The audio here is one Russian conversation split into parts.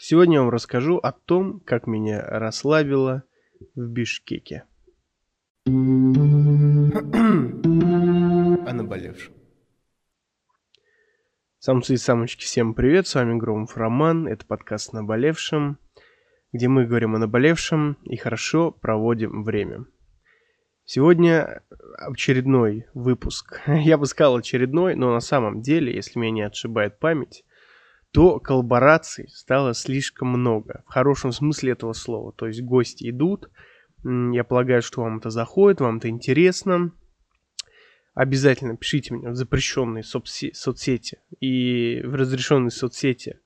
Сегодня я вам расскажу о том, как меня расслабило в Бишкеке. О наболевшем. Самцы и самочки, всем привет, с вами Громов Роман, это подкаст «Наболевшем», где мы говорим о наболевшем и хорошо проводим время. Сегодня очередной выпуск. Я бы сказал очередной, но на самом деле, если меня не отшибает память, то коллабораций стало слишком много. В хорошем смысле этого слова. То есть гости идут. Я полагаю, что вам это заходит, вам это интересно. Обязательно пишите мне в запрещенные соцсети и в разрешенные соцсети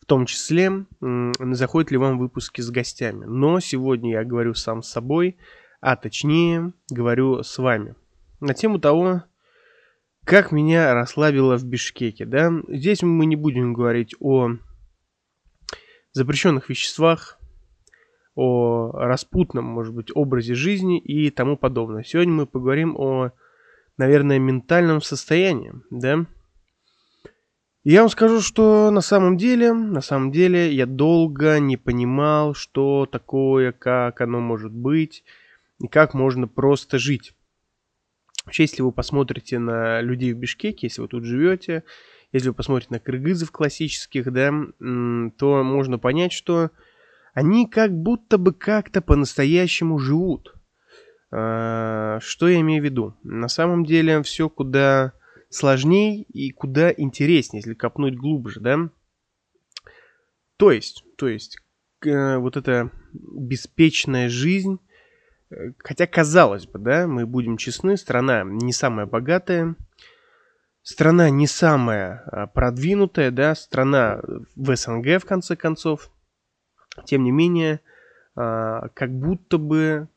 в том числе, заходят ли вам выпуски с гостями. Но сегодня я говорю сам с собой, а точнее говорю с вами. На тему того, как меня расслабило в Бишкеке, да? Здесь мы не будем говорить о запрещенных веществах, о распутном, может быть, образе жизни и тому подобное. Сегодня мы поговорим о, наверное, ментальном состоянии, да? я вам скажу, что на самом деле, на самом деле я долго не понимал, что такое, как оно может быть и как можно просто жить. Вообще, если вы посмотрите на людей в Бишкеке, если вы тут живете, если вы посмотрите на кыргызов классических, да, то можно понять, что они как будто бы как-то по-настоящему живут. А, что я имею в виду? На самом деле все куда сложнее и куда интереснее, если копнуть глубже, да? То есть, то есть, э, вот эта беспечная жизнь, Хотя, казалось бы, да, мы будем честны, страна не самая богатая, страна не самая а, продвинутая, да, страна в СНГ, в конце концов. Тем не менее, а, как будто бы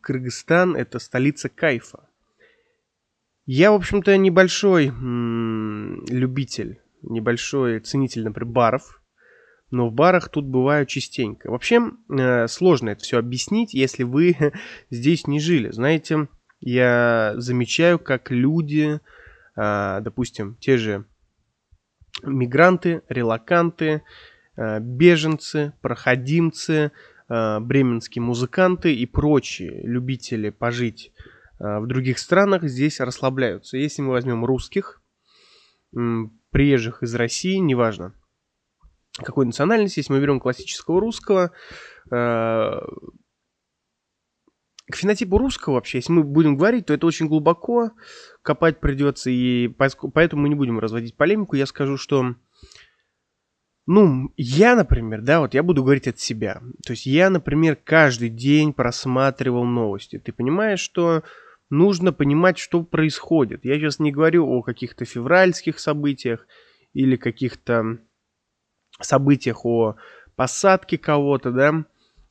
Кыргызстан – это столица кайфа. Я, в общем-то, небольшой любитель, небольшой ценитель, например, баров – но в барах тут бываю частенько. Вообще э, сложно это все объяснить, если вы здесь не жили. Знаете, я замечаю, как люди, э, допустим, те же мигранты, релаканты, э, беженцы, проходимцы, бременские музыканты и прочие любители пожить в других странах здесь расслабляются. Если мы возьмем русских, приезжих из России, неважно, какой национальности, если мы берем классического русского, э, к фенотипу русского вообще, если мы будем говорить, то это очень глубоко копать придется, и поэтому мы не будем разводить полемику. Я скажу, что, ну, я, например, да, вот я буду говорить от себя. То есть я, например, каждый день просматривал новости. Ты понимаешь, что нужно понимать, что происходит. Я сейчас не говорю о каких-то февральских событиях или каких-то событиях, о посадке кого-то, да,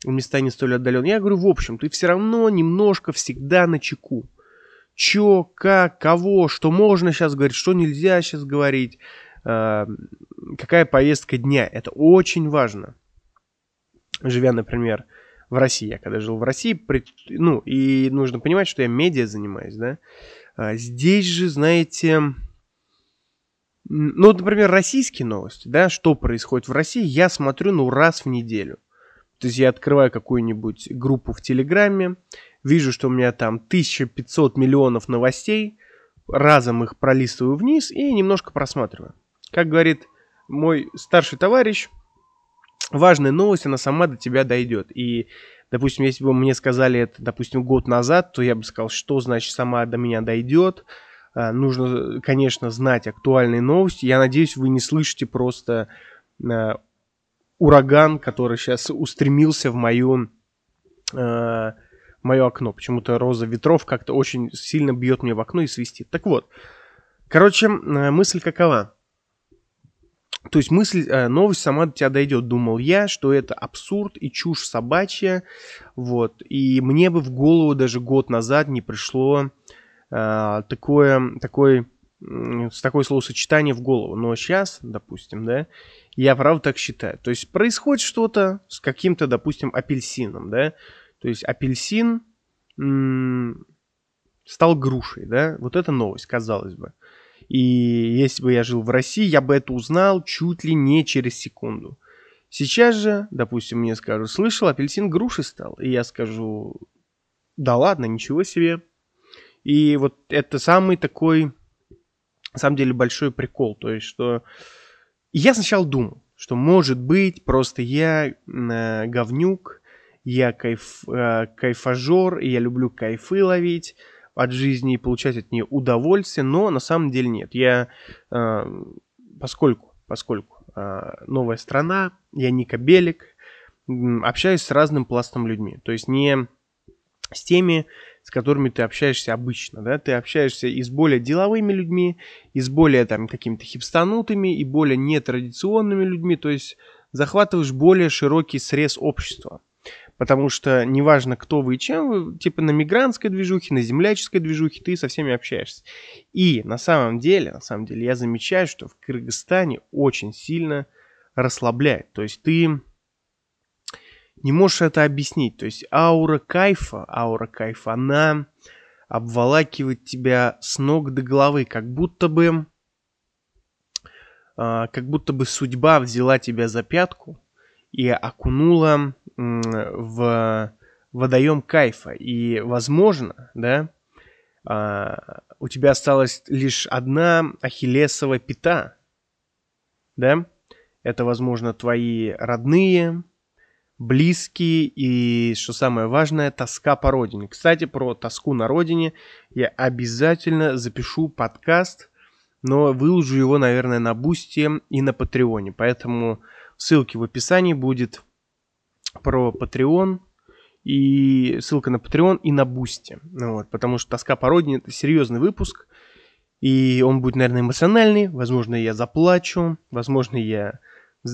в места не столь отдаленные. Я говорю, в общем, ты все равно немножко всегда на чеку. Чё, как, кого, что можно сейчас говорить, что нельзя сейчас говорить, э, какая поездка дня. Это очень важно. Живя, например, в России. Я когда жил в России, ну, и нужно понимать, что я медиа занимаюсь, да. А здесь же, знаете, ну, например, российские новости, да, что происходит в России, я смотрю, ну, раз в неделю. То есть я открываю какую-нибудь группу в Телеграме, вижу, что у меня там 1500 миллионов новостей, разом их пролистываю вниз и немножко просматриваю. Как говорит мой старший товарищ, важная новость, она сама до тебя дойдет. И, допустим, если бы мне сказали это, допустим, год назад, то я бы сказал, что значит сама до меня дойдет – нужно, конечно, знать актуальные новости. Я надеюсь, вы не слышите просто а, ураган, который сейчас устремился в мою, в мое окно. Почему-то роза ветров как-то очень сильно бьет мне в окно и свистит. Так вот, короче, мысль какова? То есть мысль, новость сама до тебя дойдет, думал я, что это абсурд и чушь собачья, вот, и мне бы в голову даже год назад не пришло э, такое, такой, с такое словосочетание в голову. Но сейчас, допустим, да, я правда так считаю. То есть происходит что-то с каким-то, допустим, апельсином, да. То есть апельсин стал грушей, да. Вот это новость, казалось бы. И если бы я жил в России, я бы это узнал чуть ли не через секунду. Сейчас же, допустим, мне скажут, слышал, апельсин груши стал. И я скажу, да ладно, ничего себе. И вот это самый такой, на самом деле, большой прикол. То есть, что я сначала думал, что может быть просто я э, говнюк, я кайф, э, кайфажор, и я люблю кайфы ловить от жизни и получать от нее удовольствие, но на самом деле нет. Я, э, поскольку, поскольку э, новая страна, я Ника Белик, общаюсь с разным пластом людьми. То есть не с теми, с которыми ты общаешься обычно, да, ты общаешься и с более деловыми людьми, и с более там какими-то хипстанутыми, и более нетрадиционными людьми, то есть захватываешь более широкий срез общества. Потому что неважно, кто вы и чем вы, типа на мигрантской движухе, на земляческой движухе, ты со всеми общаешься. И на самом деле, на самом деле, я замечаю, что в Кыргызстане очень сильно расслабляет. То есть ты не можешь это объяснить. То есть аура кайфа, аура кайфа, она обволакивает тебя с ног до головы, как будто бы, э, как будто бы судьба взяла тебя за пятку и окунула в водоем кайфа. И, возможно, да, э, у тебя осталась лишь одна ахиллесова пята, да, это, возможно, твои родные, близкие и, что самое важное, тоска по родине. Кстати, про тоску на родине я обязательно запишу подкаст, но выложу его, наверное, на Бусте и на Патреоне. Поэтому ссылки в описании будет про Patreon и ссылка на Patreon и на Boosty. Ну, вот, потому что «Тоска по родине» — это серьезный выпуск, и он будет, наверное, эмоциональный. Возможно, я заплачу, возможно, я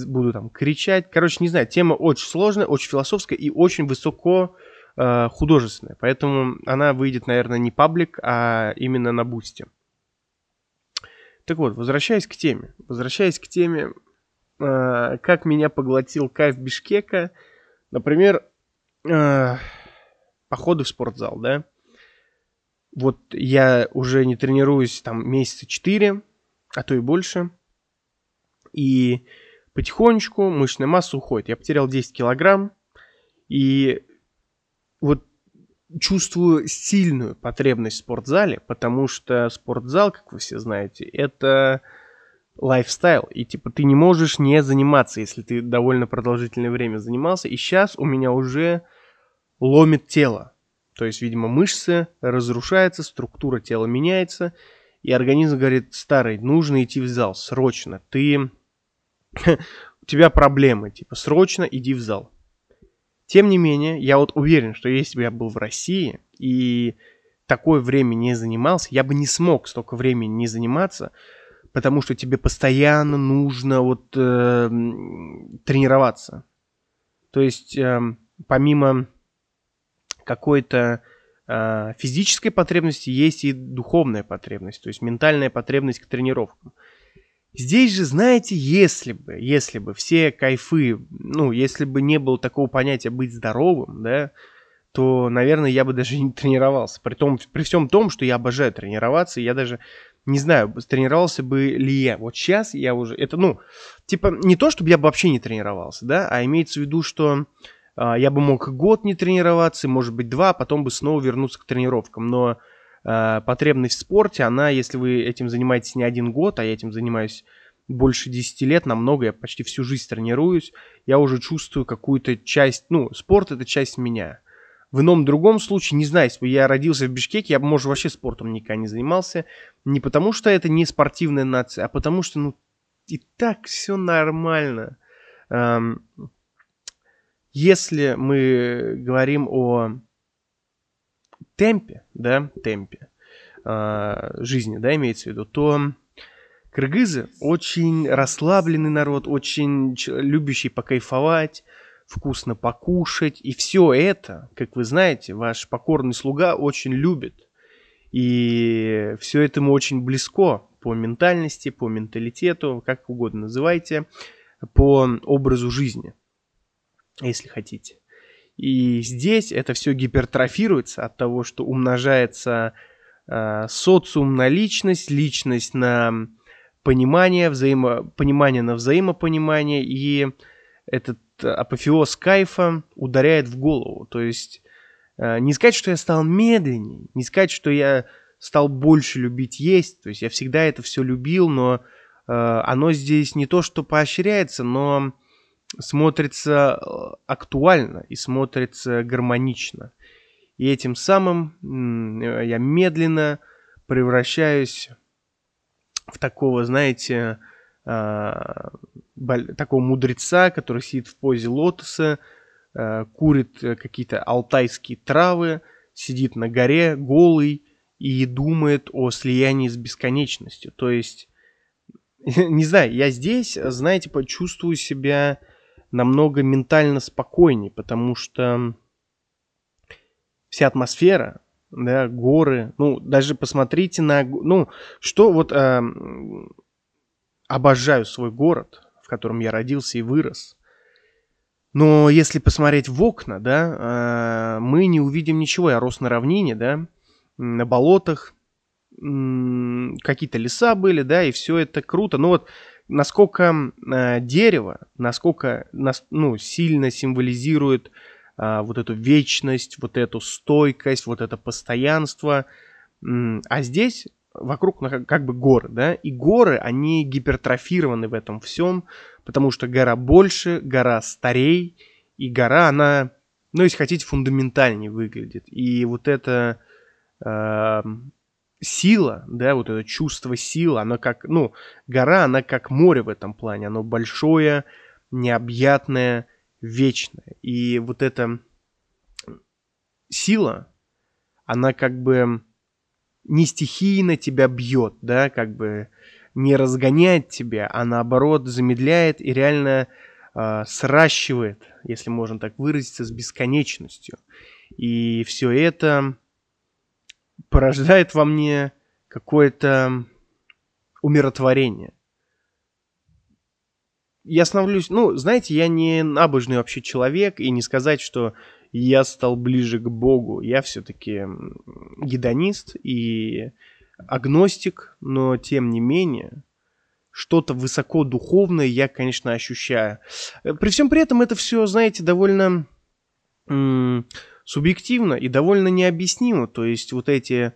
буду там кричать. Короче, не знаю, тема очень сложная, очень философская и очень высоко э, художественная. Поэтому она выйдет, наверное, не public, а именно на Boosty. Так вот, возвращаясь к теме. Возвращаясь к теме, э, как меня поглотил кайф Бишкека. Например, э, походы в спортзал, да. Вот я уже не тренируюсь там месяца 4, а то и больше. И потихонечку мышечная масса уходит. Я потерял 10 килограмм и вот чувствую сильную потребность в спортзале, потому что спортзал, как вы все знаете, это лайфстайл. И типа ты не можешь не заниматься, если ты довольно продолжительное время занимался. И сейчас у меня уже ломит тело. То есть, видимо, мышцы разрушаются, структура тела меняется. И организм говорит, старый, нужно идти в зал, срочно. Ты у тебя проблемы, типа, срочно иди в зал. Тем не менее, я вот уверен, что если бы я был в России и такое время не занимался, я бы не смог столько времени не заниматься, потому что тебе постоянно нужно вот э, тренироваться. То есть э, помимо какой-то э, физической потребности есть и духовная потребность, то есть ментальная потребность к тренировкам. Здесь же, знаете, если бы, если бы все кайфы, ну, если бы не было такого понятия быть здоровым, да, то, наверное, я бы даже не тренировался. При, том, при всем том, что я обожаю тренироваться, я даже не знаю, тренировался бы ли я. Вот сейчас я уже, это, ну, типа, не то, чтобы я бы вообще не тренировался, да, а имеется в виду, что э, я бы мог год не тренироваться, может быть, два, а потом бы снова вернуться к тренировкам. Но Э, потребность в спорте, она, если вы этим занимаетесь не один год, а я этим занимаюсь больше 10 лет, намного, я почти всю жизнь тренируюсь, я уже чувствую какую-то часть, ну, спорт это часть меня. В ином другом случае, не знаю, если бы я родился в Бишкеке, я бы, может, вообще спортом никогда не занимался. Не потому, что это не спортивная нация, а потому что, ну, и так все нормально. Эм, если мы говорим о темпе, да, темпе э, жизни, да, имеется в виду, то кыргызы очень расслабленный народ, очень любящий покайфовать, вкусно покушать, и все это, как вы знаете, ваш покорный слуга очень любит. И все это ему очень близко по ментальности, по менталитету, как угодно называйте, по образу жизни, если хотите. И здесь это все гипертрофируется от того, что умножается э, социум на личность, личность на понимание, взаимо, понимание на взаимопонимание, и этот апофеоз кайфа ударяет в голову. То есть э, не сказать, что я стал медленнее, не сказать, что я стал больше любить есть, то есть я всегда это все любил, но э, оно здесь не то, что поощряется, но смотрится э, актуально и смотрится гармонично. И этим самым э, я медленно превращаюсь в такого, знаете, э, такого мудреца, который сидит в позе лотоса, курит какие-то алтайские травы, сидит на горе голый и думает о слиянии с бесконечностью. То есть, не знаю, я здесь, знаете, почувствую себя намного ментально спокойнее, потому что вся атмосфера, да, горы, ну, даже посмотрите на, ну, что вот э, обожаю свой город, в котором я родился и вырос. Но если посмотреть в окна, да, э, мы не увидим ничего. Я рос на равнине, да, на болотах, какие-то леса были, да, и все это круто. Но вот насколько э, дерево, насколько нас, ну, сильно символизирует э, вот эту вечность, вот эту стойкость, вот это постоянство. А здесь вокруг как бы горы, да, и горы, они гипертрофированы в этом всем, потому что гора больше, гора старей, и гора, она, ну, если хотите, фундаментальнее выглядит. И вот это э, сила, да, вот это чувство силы, оно как, ну, гора, она как море в этом плане, оно большое, необъятное, вечное. И вот эта сила, она как бы не стихийно тебя бьет, да, как бы не разгоняет тебя, а наоборот замедляет и реально э, сращивает, если можно так выразиться, с бесконечностью. И все это порождает во мне какое-то умиротворение. Я становлюсь, ну, знаете, я не набожный вообще человек, и не сказать, что я стал ближе к Богу. Я все-таки гедонист и агностик, но тем не менее, что-то высоко духовное я, конечно, ощущаю. При всем при этом это все, знаете, довольно субъективно и довольно необъяснимо. То есть вот эти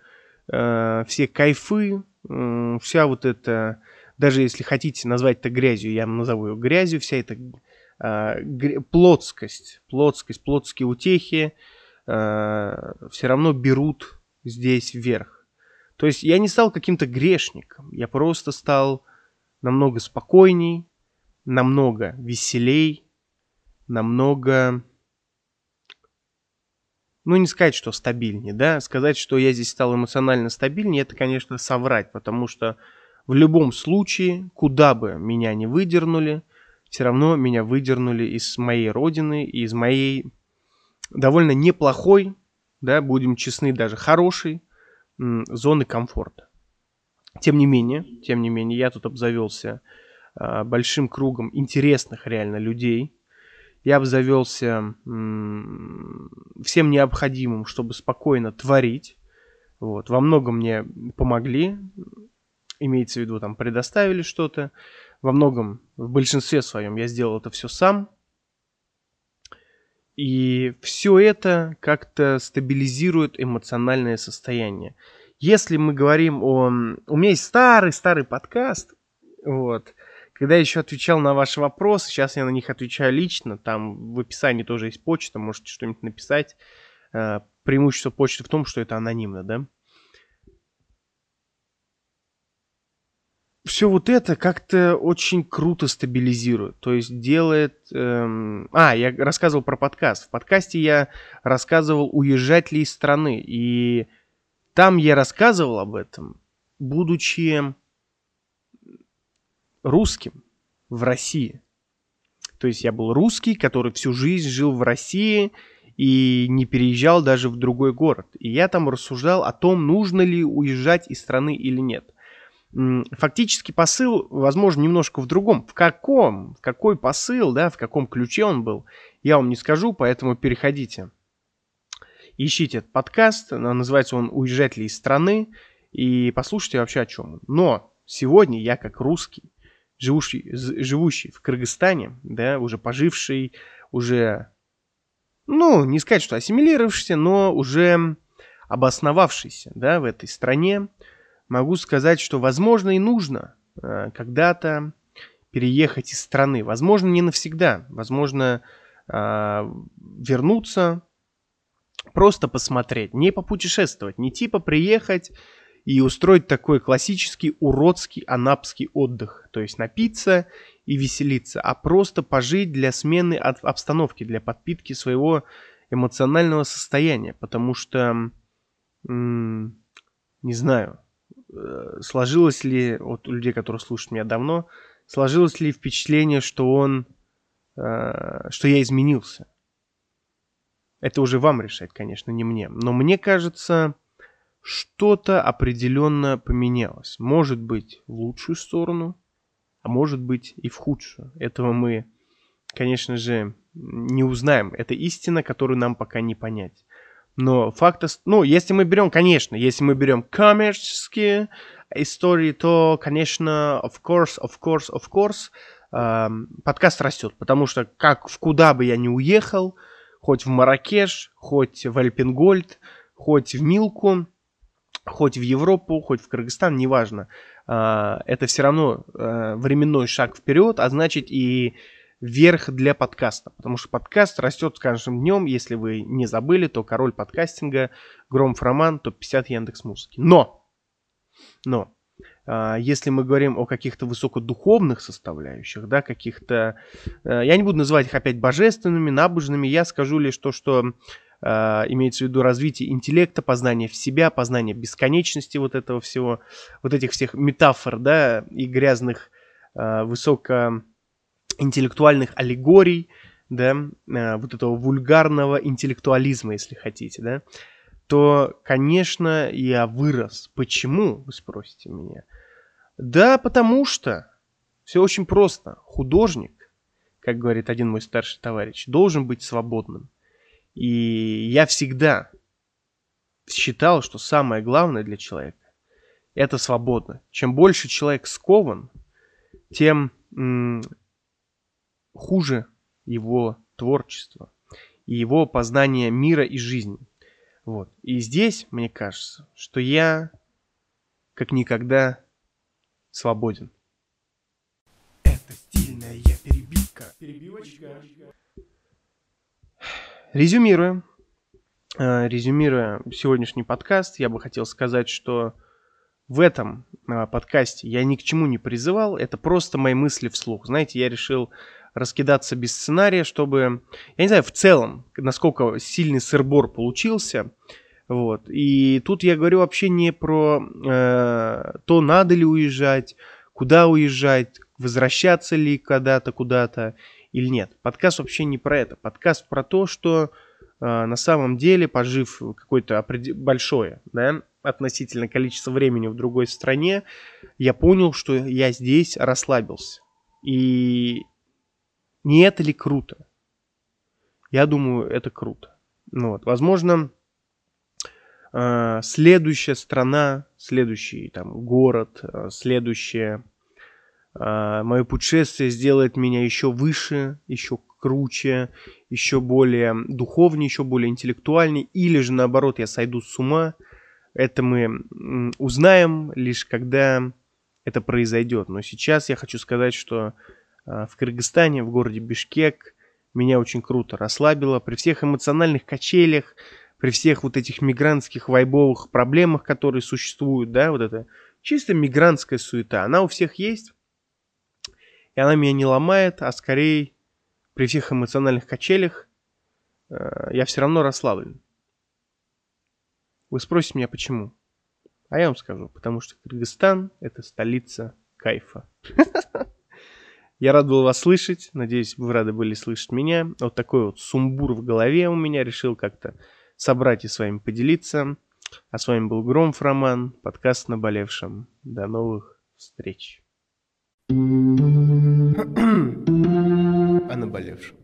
э, все кайфы, э, вся вот эта, даже если хотите назвать это грязью, я назову ее грязью, вся эта э, гр... плотскость, плотскость, плотские утехи э, все равно берут здесь вверх. То есть я не стал каким-то грешником, я просто стал намного спокойней, намного веселей, намного ну, не сказать, что стабильнее, да, сказать, что я здесь стал эмоционально стабильнее, это, конечно, соврать, потому что в любом случае, куда бы меня не выдернули, все равно меня выдернули из моей родины, из моей довольно неплохой, да, будем честны, даже хорошей зоны комфорта. Тем не менее, тем не менее, я тут обзавелся э, большим кругом интересных реально людей, я обзавелся всем необходимым, чтобы спокойно творить. Вот. Во многом мне помогли, имеется в виду, там, предоставили что-то. Во многом, в большинстве своем, я сделал это все сам. И все это как-то стабилизирует эмоциональное состояние. Если мы говорим о... У меня есть старый-старый подкаст, вот, когда я еще отвечал на ваши вопросы, сейчас я на них отвечаю лично, там в описании тоже есть почта, можете что-нибудь написать. Э, преимущество почты в том, что это анонимно, да? все вот это как-то очень круто стабилизирует. То есть делает... Эм... А, я рассказывал про подкаст. В подкасте я рассказывал, уезжать ли из страны. И там я рассказывал об этом, будучи русским в России. То есть я был русский, который всю жизнь жил в России и не переезжал даже в другой город. И я там рассуждал о том, нужно ли уезжать из страны или нет. Фактически посыл, возможно, немножко в другом. В каком, в какой посыл, да, в каком ключе он был, я вам не скажу, поэтому переходите. ищите этот подкаст, называется он «Уезжать ли из страны», и послушайте вообще о чем. Но сегодня я как русский, живущий, живущий в Кыргызстане, да, уже поживший, уже, ну, не сказать, что ассимилировавшийся, но уже обосновавшийся, да, в этой стране, могу сказать, что возможно и нужно э, когда-то переехать из страны. Возможно, не навсегда. Возможно, э, вернуться, просто посмотреть, не попутешествовать, не типа приехать и устроить такой классический уродский анапский отдых. То есть напиться и веселиться, а просто пожить для смены от обстановки, для подпитки своего эмоционального состояния. Потому что, не знаю, э, сложилось ли, вот у людей, которые слушают меня давно, сложилось ли впечатление, что он, э, что я изменился. Это уже вам решать, конечно, не мне. Но мне кажется, что-то определенно поменялось. Может быть, в лучшую сторону, а может быть и в худшую. Этого мы, конечно же, не узнаем. Это истина, которую нам пока не понять. Но факт, ну, если мы берем, конечно, если мы берем коммерческие истории, то, конечно, of course, of course, of course, э, подкаст растет, потому что как в куда бы я ни уехал, хоть в Маракеш, хоть в Альпингольд, хоть в Милку, хоть в Европу, хоть в Кыргызстан, неважно, э, это все равно э, временной шаг вперед, а значит и верх для подкаста, потому что подкаст растет с каждым днем, если вы не забыли, то король подкастинга, Гром Фроман, топ-50 Яндекс Музыки. Но, но, а, если мы говорим о каких-то высокодуховных составляющих, да, каких-то, э, я не буду называть их опять божественными, набожными, я скажу лишь то, что Uh, имеется в виду развитие интеллекта, познание в себя, познание бесконечности вот этого всего, вот этих всех метафор, да, и грязных uh, высоко интеллектуальных аллегорий, да, э, вот этого вульгарного интеллектуализма, если хотите, да, то, конечно, я вырос. Почему, вы спросите меня? Да, потому что все очень просто. Художник, как говорит один мой старший товарищ, должен быть свободным. И я всегда считал, что самое главное для человека – это свобода. Чем больше человек скован, тем хуже его творчество и его познание мира и жизни. Вот. И здесь, мне кажется, что я как никогда свободен. Это стильная перебивка. Перебивочка. Резюмируя, э, резюмируя сегодняшний подкаст, я бы хотел сказать, что в этом э, подкасте я ни к чему не призывал, это просто мои мысли вслух. Знаете, я решил раскидаться без сценария, чтобы... Я не знаю, в целом, насколько сильный сырбор получился. Вот. И тут я говорю вообще не про э, то, надо ли уезжать, куда уезжать, возвращаться ли когда-то куда-то или нет. Подкаст вообще не про это. Подкаст про то, что э, на самом деле, пожив какое-то большое, да, относительно количество времени в другой стране, я понял, что я здесь расслабился. И не это ли круто? Я думаю, это круто. Ну, вот. Возможно, следующая страна, следующий там город, э, следующее э, мое путешествие сделает меня еще выше, еще круче, еще более духовнее, еще более интеллектуальнее, или же наоборот я сойду с ума. Это мы узнаем лишь когда это произойдет. Но сейчас я хочу сказать, что а, в Кыргызстане, в городе Бишкек. Меня очень круто расслабило. При всех эмоциональных качелях, при всех вот этих мигрантских вайбовых проблемах, которые существуют, да, вот это чисто мигрантская суета, она у всех есть. И она меня не ломает, а скорее при всех эмоциональных качелях э, я все равно расслаблен. Вы спросите меня, почему? А я вам скажу, потому что Кыргызстан – это столица кайфа. Я рад был вас слышать. Надеюсь, вы рады были слышать меня. Вот такой вот сумбур в голове у меня. Решил как-то собрать и с вами поделиться. А с вами был Громф Роман, подкаст «Наболевшем». До новых встреч. О наболевшем.